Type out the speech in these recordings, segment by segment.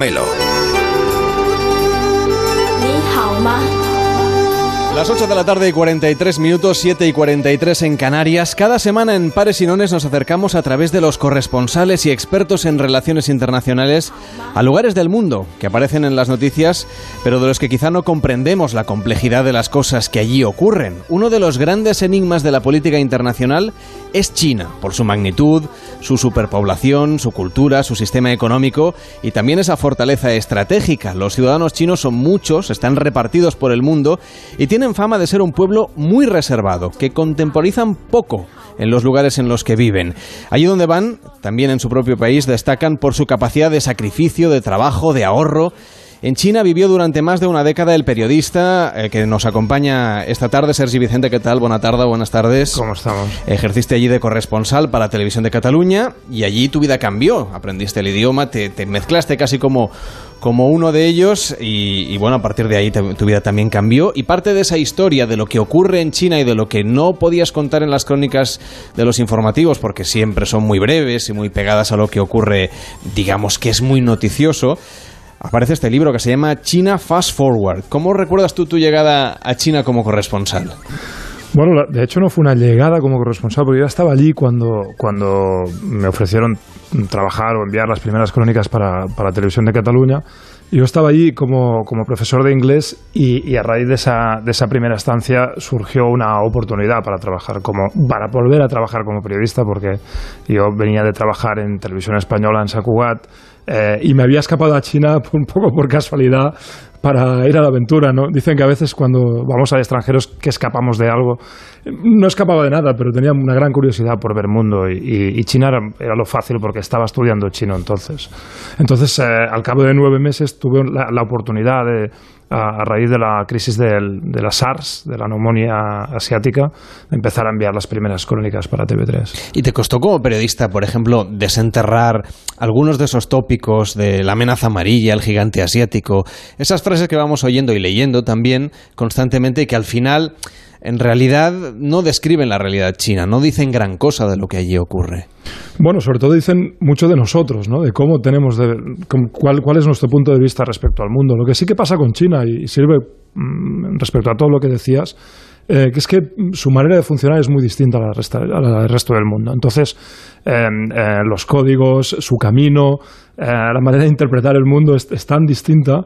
Melo. 你好吗？Las 8 de la tarde y 43 minutos, 7 y 43 en Canarias. Cada semana en Pares y Nones nos acercamos a través de los corresponsales y expertos en relaciones internacionales a lugares del mundo que aparecen en las noticias, pero de los que quizá no comprendemos la complejidad de las cosas que allí ocurren. Uno de los grandes enigmas de la política internacional es China, por su magnitud, su superpoblación, su cultura, su sistema económico y también esa fortaleza estratégica. Los ciudadanos chinos son muchos, están repartidos por el mundo y tienen fama de ser un pueblo muy reservado, que contemporizan poco en los lugares en los que viven. Allí donde van, también en su propio país, destacan por su capacidad de sacrificio, de trabajo, de ahorro. En China vivió durante más de una década el periodista eh, que nos acompaña esta tarde, Sergi Vicente. ¿Qué tal? Buena tarde, buenas tardes. ¿Cómo estamos? Ejerciste allí de corresponsal para Televisión de Cataluña y allí tu vida cambió. Aprendiste el idioma, te, te mezclaste casi como, como uno de ellos y, bueno, a partir de ahí tu vida también cambió. Y parte de esa historia de lo que ocurre en China y de lo que no podías contar en las crónicas de los informativos, porque siempre son muy breves y muy pegadas a lo que ocurre, digamos que es muy noticioso. Aparece este libro que se llama China Fast Forward. ¿Cómo recuerdas tú tu llegada a China como corresponsal? Bueno, de hecho no fue una llegada como corresponsal, porque yo estaba allí cuando, cuando me ofrecieron trabajar o enviar las primeras crónicas para, para Televisión de Cataluña. Yo estaba allí como, como profesor de inglés y, y a raíz de esa, de esa primera estancia surgió una oportunidad para trabajar como, para volver a trabajar como periodista, porque yo venía de trabajar en televisión española en Sacugat eh, y me había escapado a China un poco por casualidad para ir a la aventura, ¿no? Dicen que a veces cuando vamos a extranjeros que escapamos de algo, no escapaba de nada, pero tenía una gran curiosidad por ver mundo y, y- China era, era lo fácil porque estaba estudiando chino entonces. Entonces, eh, al cabo de nueve meses tuve la, la oportunidad de, a, raíz de la crisis del- de la SARS, de la neumonía asiática, empezar a enviar las primeras crónicas para TV3. ¿Y te costó como periodista, por ejemplo, desenterrar algunos de esos tópicos de la amenaza amarilla, el gigante asiático, esas frases que vamos oyendo y leyendo también constantemente y que al final, en realidad, no describen la realidad china, no dicen gran cosa de lo que allí ocurre? Bueno, sobre todo dicen mucho de nosotros, ¿no? De cómo tenemos, de, cuál, cuál es nuestro punto de vista respecto al mundo. Lo que sí que pasa con China y, sirve mm, respecto a todo lo que decías, eh, que es que su manera de funcionar es muy distinta a la, del resto del mundo. Entonces, eh, eh, los códigos, su camino, la manera de interpretar el mundo es tan distinta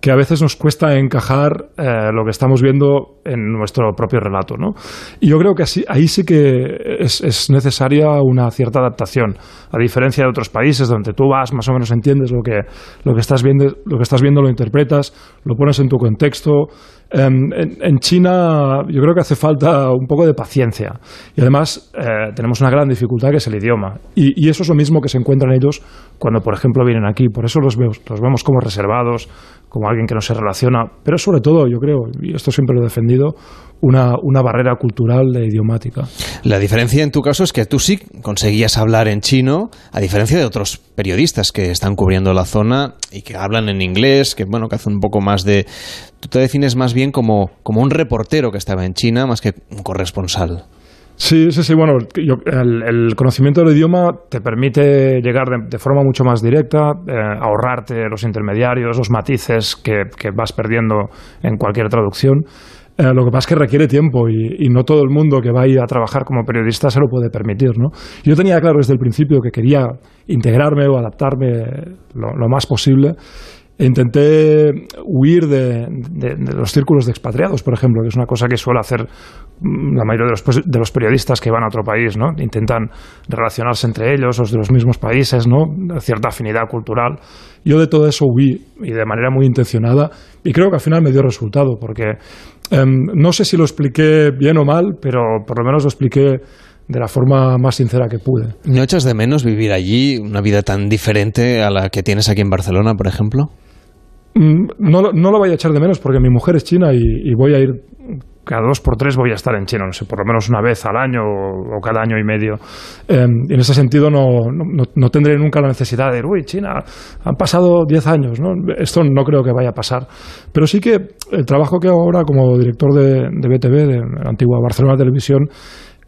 que a veces nos cuesta encajar eh, lo que estamos viendo en nuestro propio relato. ¿no? Y yo creo que así, ahí sí que es, es necesaria una cierta adaptación, a diferencia de otros países donde tú vas, más o menos entiendes lo que, lo que, estás, viendo, lo que estás viendo, lo interpretas, lo pones en tu contexto. Em, en, en China yo creo que hace falta un poco de paciencia. Y además eh, tenemos una gran dificultad que es el idioma. Y, y eso es lo mismo que se encuentran ellos cuando por ejemplo vienen aquí. Por eso los, vemos- los vemos como reservados como alguien que no se relaciona. Pero sobre todo yo creo y esto siempre lo he defendido una, una barrera cultural e idiomática. La diferencia en tu caso es que tú sí conseguías hablar en chino, a diferencia de otros periodistas que están cubriendo la zona y que hablan en inglés, que bueno, que hacen un poco más de... Tú te defines más bien como, como un reportero que estaba en China más que un corresponsal. Sí, sí, sí. Bueno, yo- el, el conocimiento del idioma te permite llegar de, de forma mucho más directa, eh, ahorrarte los intermediarios, los matices que, que vas perdiendo en cualquier traducción. Eh, lo que pasa es que requiere tiempo y, y no todo el mundo que va a ir a trabajar como periodista se lo puede permitir. ¿no? Yo tenía claro desde el principio que quería integrarme o adaptarme lo, lo más posible intenté huir de, los círculos de expatriados, por ejemplo, que es una cosa que suele hacer mm, la mayoría de los, pos- de los periodistas que van a otro país, ¿no? Intentan relacionarse entre ellos, los de los mismos países, ¿no? Cierta afinidad cultural. Yo de todo eso huí y de manera muy intencionada y creo que al final me dio resultado porque em, no sé si lo expliqué bien o mal, pero por lo menos lo expliqué de la forma más sincera que pude. ¿No echas de menos vivir allí una vida tan diferente a la que tienes aquí en Barcelona, por ejemplo? Mm, No, lo- no lo voy a echar de menos porque mi mujer es china y, voy a ir cada dos por tres voy a estar en China, no sé, por lo menos una vez al año o, cada año y medio. Eh, en ese sentido no, no, no tendré nunca la necesidad de, uy, China, han pasado diez años, ¿no? Esto no creo que vaya a pasar. Pero sí que el trabajo que hago ahora como director de, de BTV, de la antigua Barcelona Televisión,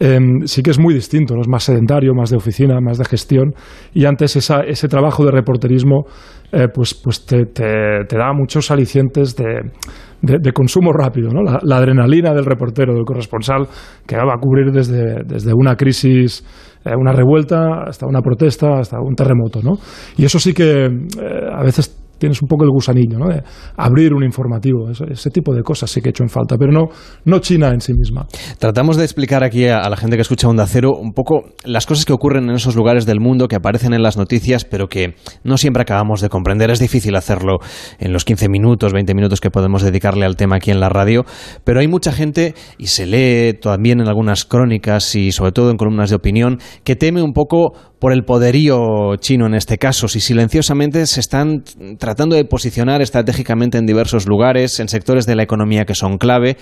em, sí que es muy distinto, ¿no? es más sedentario, más de oficina, más de gestión, y antes esa, ese trabajo de reporterismo eh, pues, pues te, te, da muchos alicientes de, de, consumo rápido, ¿no? La, adrenalina del reportero, del corresponsal, que va a cubrir desde, desde una crisis, eh, una revuelta, hasta una protesta, hasta un terremoto, ¿no? Y eso sí que eh, a veces tienes un poco el gusanillo, ¿no? De abrir un informativo, ese, tipo de cosas sí que he hecho en falta, pero no, no China en sí misma. Tratamos de explicar aquí a, la gente que escucha Onda Cero un poco las cosas que ocurren en esos lugares del mundo que aparecen en las noticias, pero que no siempre acabamos de comprender. Es difícil hacerlo en los 15 minutos, 20 minutos que podemos dedicarle al tema aquí en la radio, pero hay mucha gente, y se lee también en algunas crónicas y sobre todo en columnas de opinión, que teme un poco por el poderío chino en este caso, si silenciosamente se están tratando de posicionar estratégicamente en diversos lugares, en sectores de la economía que son clave,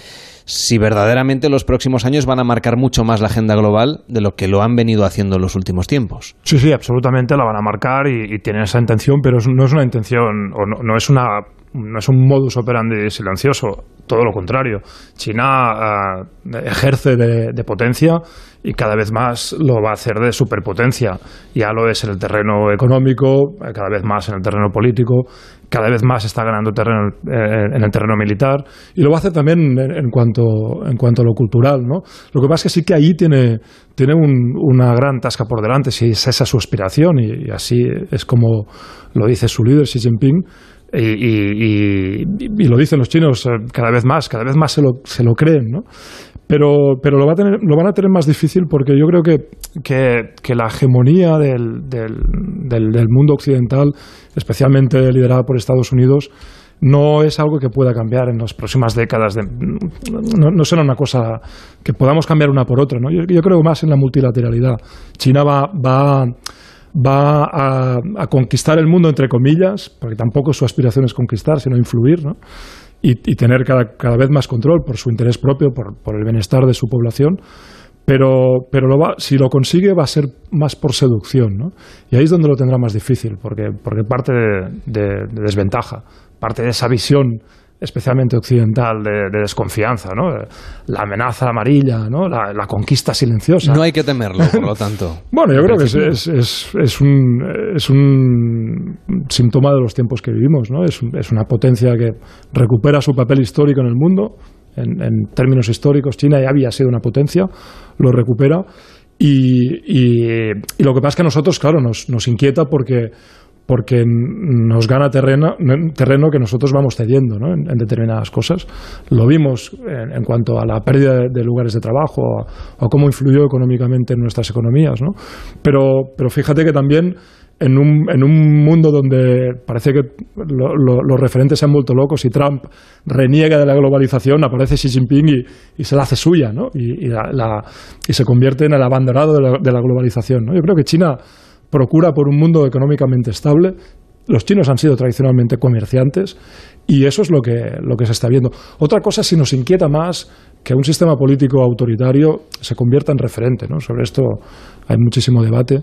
si verdaderamente los próximos años van a marcar mucho más la agenda global de lo que lo han venido haciendo en los últimos tiempos. Sí, sí, absolutamente la van a marcar y, tienen esa intención, pero no es una intención o no es una no es un modus operandi silencioso, todo lo contrario. China eh, ejerce de, potencia y cada vez más lo va a hacer de superpotencia. Ya lo es en el terreno económico, eh, cada vez más en el terreno político, cada vez más está ganando terreno eh, en el terreno militar y lo va a hacer también en, cuanto, en cuanto a lo cultural. ¿no? Lo que pasa es que sí que ahí tiene, tiene una gran tasca por delante, si es esa su aspiración y así es como lo dice su líder Xi Jinping y, lo dicen los chinos eh, cada vez más, cada vez más se lo, se lo creen, ¿no? Pero, pero lo, va a tener, lo van a tener más difícil porque yo creo que, que, la hegemonía del, del, mundo occidental, especialmente liderada por Estados Unidos, no es algo que pueda cambiar en las próximas décadas. No, no, será una cosa que podamos cambiar una por otra. ¿no? Yo, yo creo más en la multilateralidad. China va, va va a, conquistar el mundo, entre comillas, porque tampoco su aspiración es conquistar, sino influir, ¿no? y, tener cada, vez más control por su interés propio, por, el bienestar de su población. Pero, pero lo va, si lo consigue va a ser más por seducción, ¿no? Y ahí es donde lo tendrá más difícil, porque, porque parte de desventaja, parte de esa visión especialmente occidental, de, desconfianza, ¿no? La amenaza amarilla, ¿no? La, conquista silenciosa. No hay que temerlo, por lo tanto. bueno, yo creo que es, es, es, un, es un síntoma de los tiempos que vivimos, ¿no? Es, es una potencia que recupera su papel histórico en el mundo. En, términos históricos, China ya había sido una potencia, lo recupera. Y, y, y, lo que pasa es que a nosotros, claro, nos, nos inquieta porque porque nos gana terreno, terreno que nosotros vamos cediendo ¿no? en, determinadas cosas. Lo vimos en, cuanto a la pérdida de, lugares de trabajo o, cómo influyó económicamente en nuestras economías. ¿no? Pero, pero fíjate que también en un, en un mundo donde parece que los referentes se han vuelto locos y Trump reniega de la globalización, aparece Xi Jinping y, y se la hace suya ¿no? y, la, y, se convierte en el abandonado de la, de la globalización. ¿no? Yo creo que China procura por un mundo económicamente estable. Los chinos han sido tradicionalmente comerciantes y eso es lo que, lo que se está viendo. Otra cosa, si nos inquieta más que un sistema político autoritario se convierta en referente. ¿no? Sobre esto hay muchísimo debate.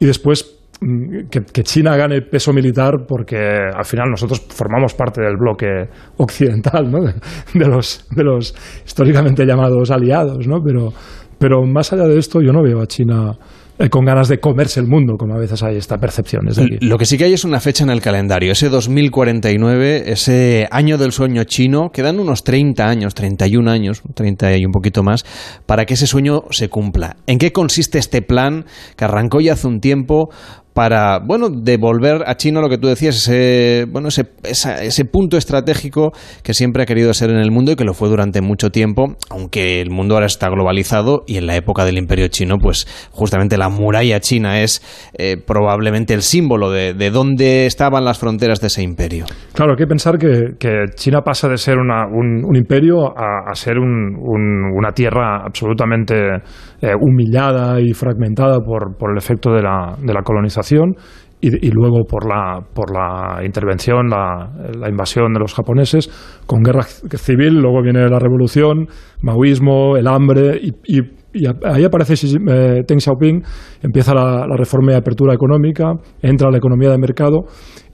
Y después, mm, que, China gane peso militar porque al final nosotros formamos parte del bloque occidental, ¿no? de, los, de los históricamente llamados aliados. ¿no? Pero, pero más allá de esto, yo no veo a China con ganas de comerse el mundo, como a veces hay esta percepción. Lo que sí que hay es una fecha en el calendario, ese 2049, ese año del sueño chino, quedan unos 30 años, 31 años, 30 y un poquito más, para que ese sueño se cumpla. ¿En qué consiste este plan que arrancó ya hace un tiempo para, bueno, devolver a China lo que tú decías, ese, bueno, ese, ese punto estratégico que siempre ha querido ser en el mundo y que lo fue durante mucho tiempo, aunque el mundo ahora está globalizado y en la época del imperio chino, pues justamente la muralla china es eh, probablemente el símbolo de, de, dónde estaban las fronteras de ese imperio. Claro, hay que pensar que, que China pasa de ser una, un, imperio a, a ser un, una tierra absolutamente eh, humillada y fragmentada por, por el efecto de la, de la colonización y, luego por la, por la intervención, la, invasión de los japoneses, con guerra civil, luego viene la revolución, maoísmo, el hambre, y, ahí aparece eh, Deng Xiaoping, empieza la, reforma y apertura económica, entra la economía de mercado,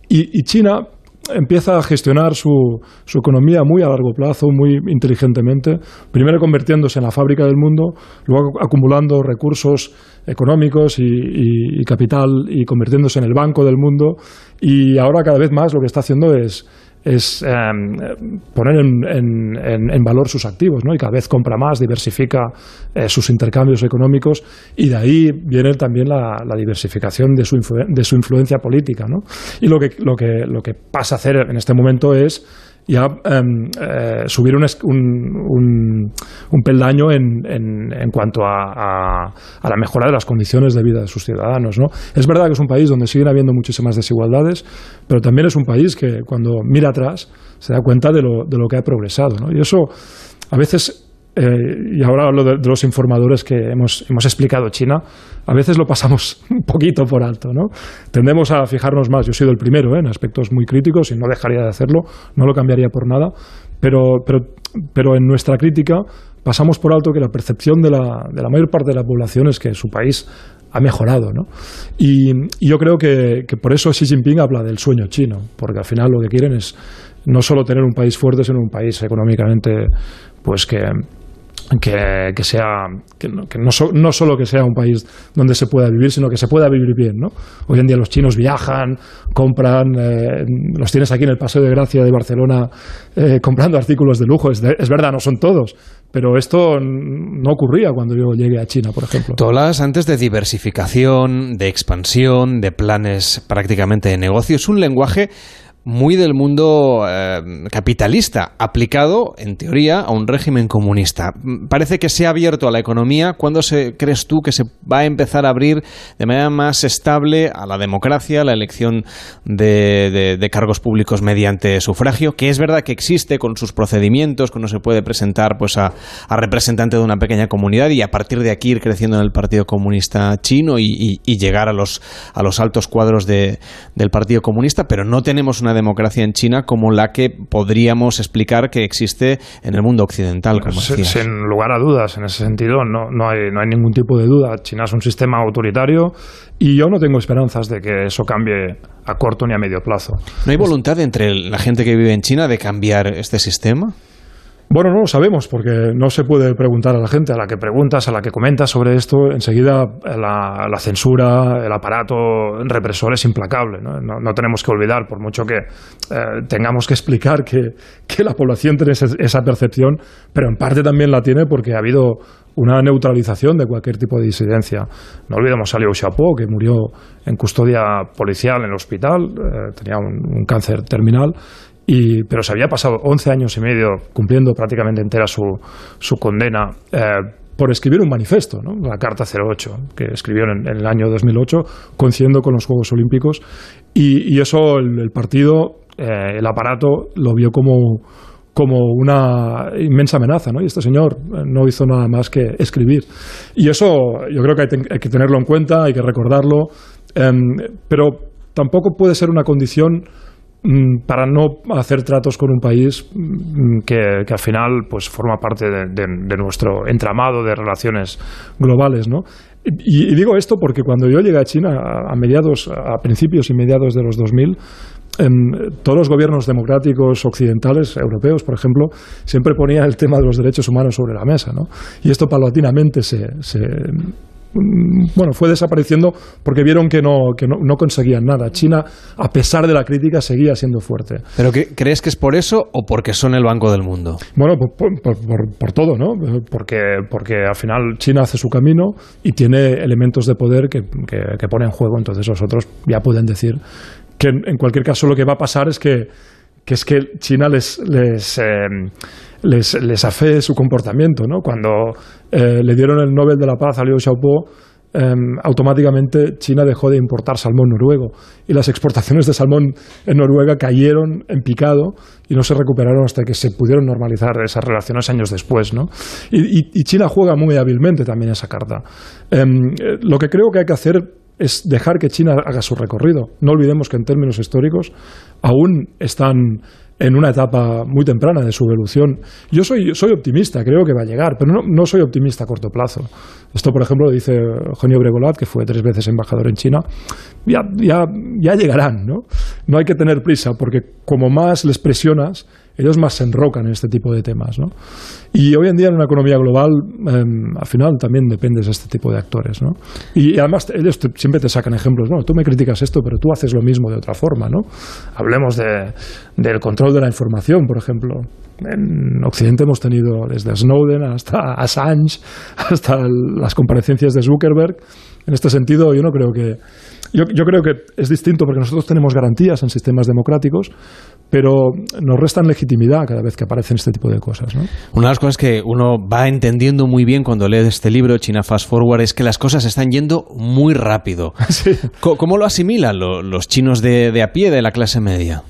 y, China empieza a gestionar su, su, economía muy a largo plazo, muy inteligentemente, primero convirtiéndose en la fábrica del mundo, luego acumulando recursos económicos y capital y convirtiéndose en el banco del mundo, y ahora cada vez más lo que está haciendo es es em, poner en, valor sus activos, ¿no? Y cada vez compra más, diversifica eh, sus intercambios económicos y de ahí viene también la, diversificación de su, de su influencia política, ¿no? Y lo que, lo, que, lo que pasa a hacer en este momento es ya em, eh, subir un, un, un, peldaño en, en, en cuanto a, a, la mejora de las condiciones de vida de sus ciudadanos. ¿no? Es verdad que es un país donde siguen habiendo muchísimas desigualdades, pero también es un país que cuando mira atrás se da cuenta de lo, de lo que ha progresado. ¿no? Y eso a veces eh, y ahora hablo de, los informadores que hemos, hemos, explicado China, a veces lo pasamos un poquito por alto, ¿no? Tendemos a fijarnos más, yo he sido el primero ¿eh? en aspectos muy críticos y no dejaría de hacerlo, no lo cambiaría por nada, pero, pero, pero en nuestra crítica pasamos por alto que la percepción de la, de la mayor parte de la población es que su país ha mejorado. ¿no? Y, y, yo creo que, que, por eso Xi Jinping habla del sueño chino, porque al final lo que quieren es no solo tener un país fuerte, sino un país económicamente pues que, que, que, sea que, no, que no, solo que sea un país donde se pueda vivir, sino que se pueda vivir bien. ¿no? Hoy en día los chinos viajan, compran, eh, los tienes aquí en el Paseo de Gracia de Barcelona eh, comprando artículos de lujo. Es, es, verdad, no son todos, pero esto no ocurría cuando yo llegué a China, por ejemplo. Tú hablas antes de diversificación, de expansión, de planes prácticamente de negocio. Es un lenguaje muy del mundo eh, capitalista, aplicado, en teoría, a un régimen comunista. Parece que se ha abierto a la economía. ¿Cuándo se, crees tú que se va a empezar a abrir de manera más estable a la democracia, a la elección de, cargos públicos mediante sufragio? Que es verdad que existe con sus procedimientos, que uno se puede presentar pues, a, representante de una pequeña comunidad y a partir de aquí ir creciendo en el Partido Comunista chino y, llegar a los, a los altos cuadros del Partido Comunista, pero no tenemos una democracia en China como la que podríamos explicar que existe en el mundo occidental, como Sin lugar a dudas, en ese sentido no, no, hay, no hay ningún tipo de duda. China es un sistema autoritario y yo no tengo esperanzas de que eso cambie a corto ni a medio plazo. ¿No hay voluntad entre la gente que vive en China de cambiar este sistema? Bueno, no lo sabemos porque no se puede preguntar a la gente. A la que preguntas, a la que comentas sobre esto, enseguida la, censura, el aparato represor es implacable. No, no, tenemos que olvidar, por mucho que eh, tengamos que explicar que, la población tiene esa percepción, pero en parte también la tiene porque ha habido una neutralización de cualquier tipo de disidencia. No olvidemos a Liu Xiaobo, que murió en custodia policial en el hospital, eh, tenía un, cáncer terminal y, pero se había pasado 11 años y medio cumpliendo prácticamente entera su, su condena eh, por escribir un manifiesto, ¿no? la Carta 08, que escribió en, el año 2008, coincidiendo con los Juegos Olímpicos. Y, eso el, partido, eh, el aparato, lo vio como, como una inmensa amenaza, ¿no? Y este señor eh, no hizo nada más que escribir. Y eso yo creo que hay, hay que tenerlo en cuenta, hay que recordarlo, eh, pero tampoco puede ser una condición para no hacer tratos con un país mm, que, al final pues forma parte de, nuestro entramado de relaciones globales, ¿no? Y, digo esto porque cuando yo llegué a China a, mediados, a principios y mediados de los 2000, em, todos los gobiernos democráticos occidentales, europeos, por ejemplo, siempre ponían el tema de los derechos humanos sobre la mesa, ¿no? Y esto paulatinamente se, Mm, bueno, fue desapareciendo porque vieron que no, que no, conseguían nada. China, a pesar de la crítica, seguía siendo fuerte. ¿Pero crees que es por eso o porque son el Banco del Mundo? Bueno, por, todo, ¿no? Porque, porque al final China hace su camino y tiene elementos de poder que, que, pone en juego, entonces los otros ya pueden decir que en, cualquier caso lo que va a pasar es que, que es que China les... les eh, les, les afee su comportamiento. ¿no? Cuando eh, le dieron el Nobel de la Paz a Liu Xiaobo, em, automáticamente China dejó de importar salmón noruego y las exportaciones de salmón en Noruega cayeron en picado y no se recuperaron hasta que se pudieron normalizar esas relaciones años después. ¿no? Y, China juega muy hábilmente también esa carta. Em, eh, lo que creo que hay que hacer es dejar que China haga su recorrido. No olvidemos que en términos históricos aún están en una etapa muy temprana de su evolución. Yo soy, optimista, creo que va a llegar, pero no, soy optimista a corto plazo. Esto, por ejemplo, lo dice Eugenio Bregolat, que fue tres veces embajador en China. Ya, ya llegarán, ¿no? no hay que tener prisa, porque como más les presionas, ellos más se enrocan en este tipo de temas. ¿no? Y hoy en día en una economía global, em, al final también dependes de este tipo de actores. ¿no? Y, además ellos siempre te sacan ejemplos. Bueno, tú me criticas esto, pero tú haces lo mismo de otra forma. ¿no? Hablemos de, del control de la información, por ejemplo. En Occidente hemos tenido desde Snowden hasta Assange, hasta las comparecencias de Zuckerberg. En este sentido, yo no creo que yo, yo, creo que es distinto porque nosotros tenemos garantías en sistemas democráticos, pero nos restan legitimidad cada vez que aparecen este tipo de cosas. ¿no? Una de las cosas que uno va entendiendo muy bien cuando lee este libro, China Fast Forward, es que las cosas están yendo muy rápido. Sí. ¿Cómo, lo asimilan los chinos de, de a pie de la clase media?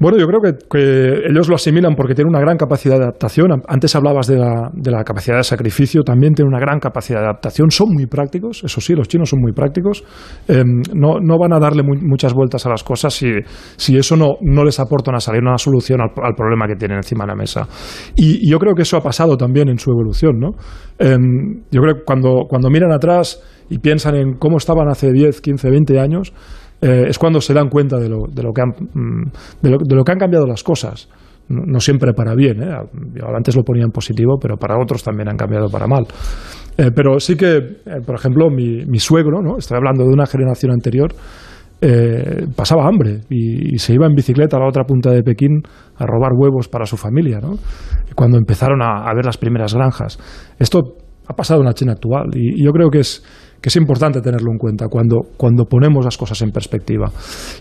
Bueno, yo creo que, ellos lo asimilan porque tienen una gran capacidad de adaptación. Antes hablabas de la, de la, capacidad de sacrificio, también tienen una gran capacidad de adaptación. Son muy prácticos, eso sí, los chinos son muy prácticos. Em, no, no, van a darle muchas vueltas a las cosas si, si eso no, no, les aporta una salida, una solución al, problema que tienen encima de la mesa. Y, yo creo que eso ha pasado también en su evolución. ¿no? Em, yo creo que cuando, cuando miran atrás y piensan en cómo estaban hace 10, 15, 20 años, eh, es cuando se dan cuenta de lo, de lo, que, han, mm, de lo, que han cambiado las cosas. No, siempre para bien, ¿eh? antes lo ponía en positivo, pero para otros también han cambiado para mal. Eh, pero sí que, eh, por ejemplo, mi, mi, suegro, ¿no? estoy hablando de una generación anterior, pasaba hambre y, se iba en bicicleta a la otra punta de Pekín a robar huevos para su familia. ¿no? Cuando empezaron a, a ver las primeras granjas. Esto ha pasado en la China actual y yo creo que es que es importante tenerlo en cuenta cuando, cuando ponemos las cosas en perspectiva.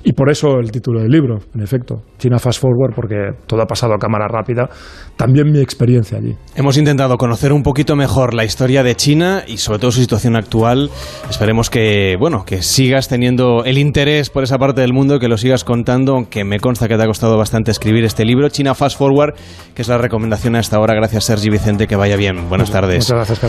Y por eso el título del libro, en efecto, China Fast Forward, porque todo ha pasado a cámara rápida, también mi experiencia allí. Hemos intentado conocer un poquito mejor la historia de China y sobre todo su situación actual. Esperemos que, bueno, que sigas teniendo el interés por esa parte del mundo, que lo sigas contando, aunque me consta que te ha costado bastante escribir este libro, China Fast Forward, que es la recomendación a esta hora. Gracias, Sergi Vicente, que vaya bien. Buenas tardes. Muchas gracias,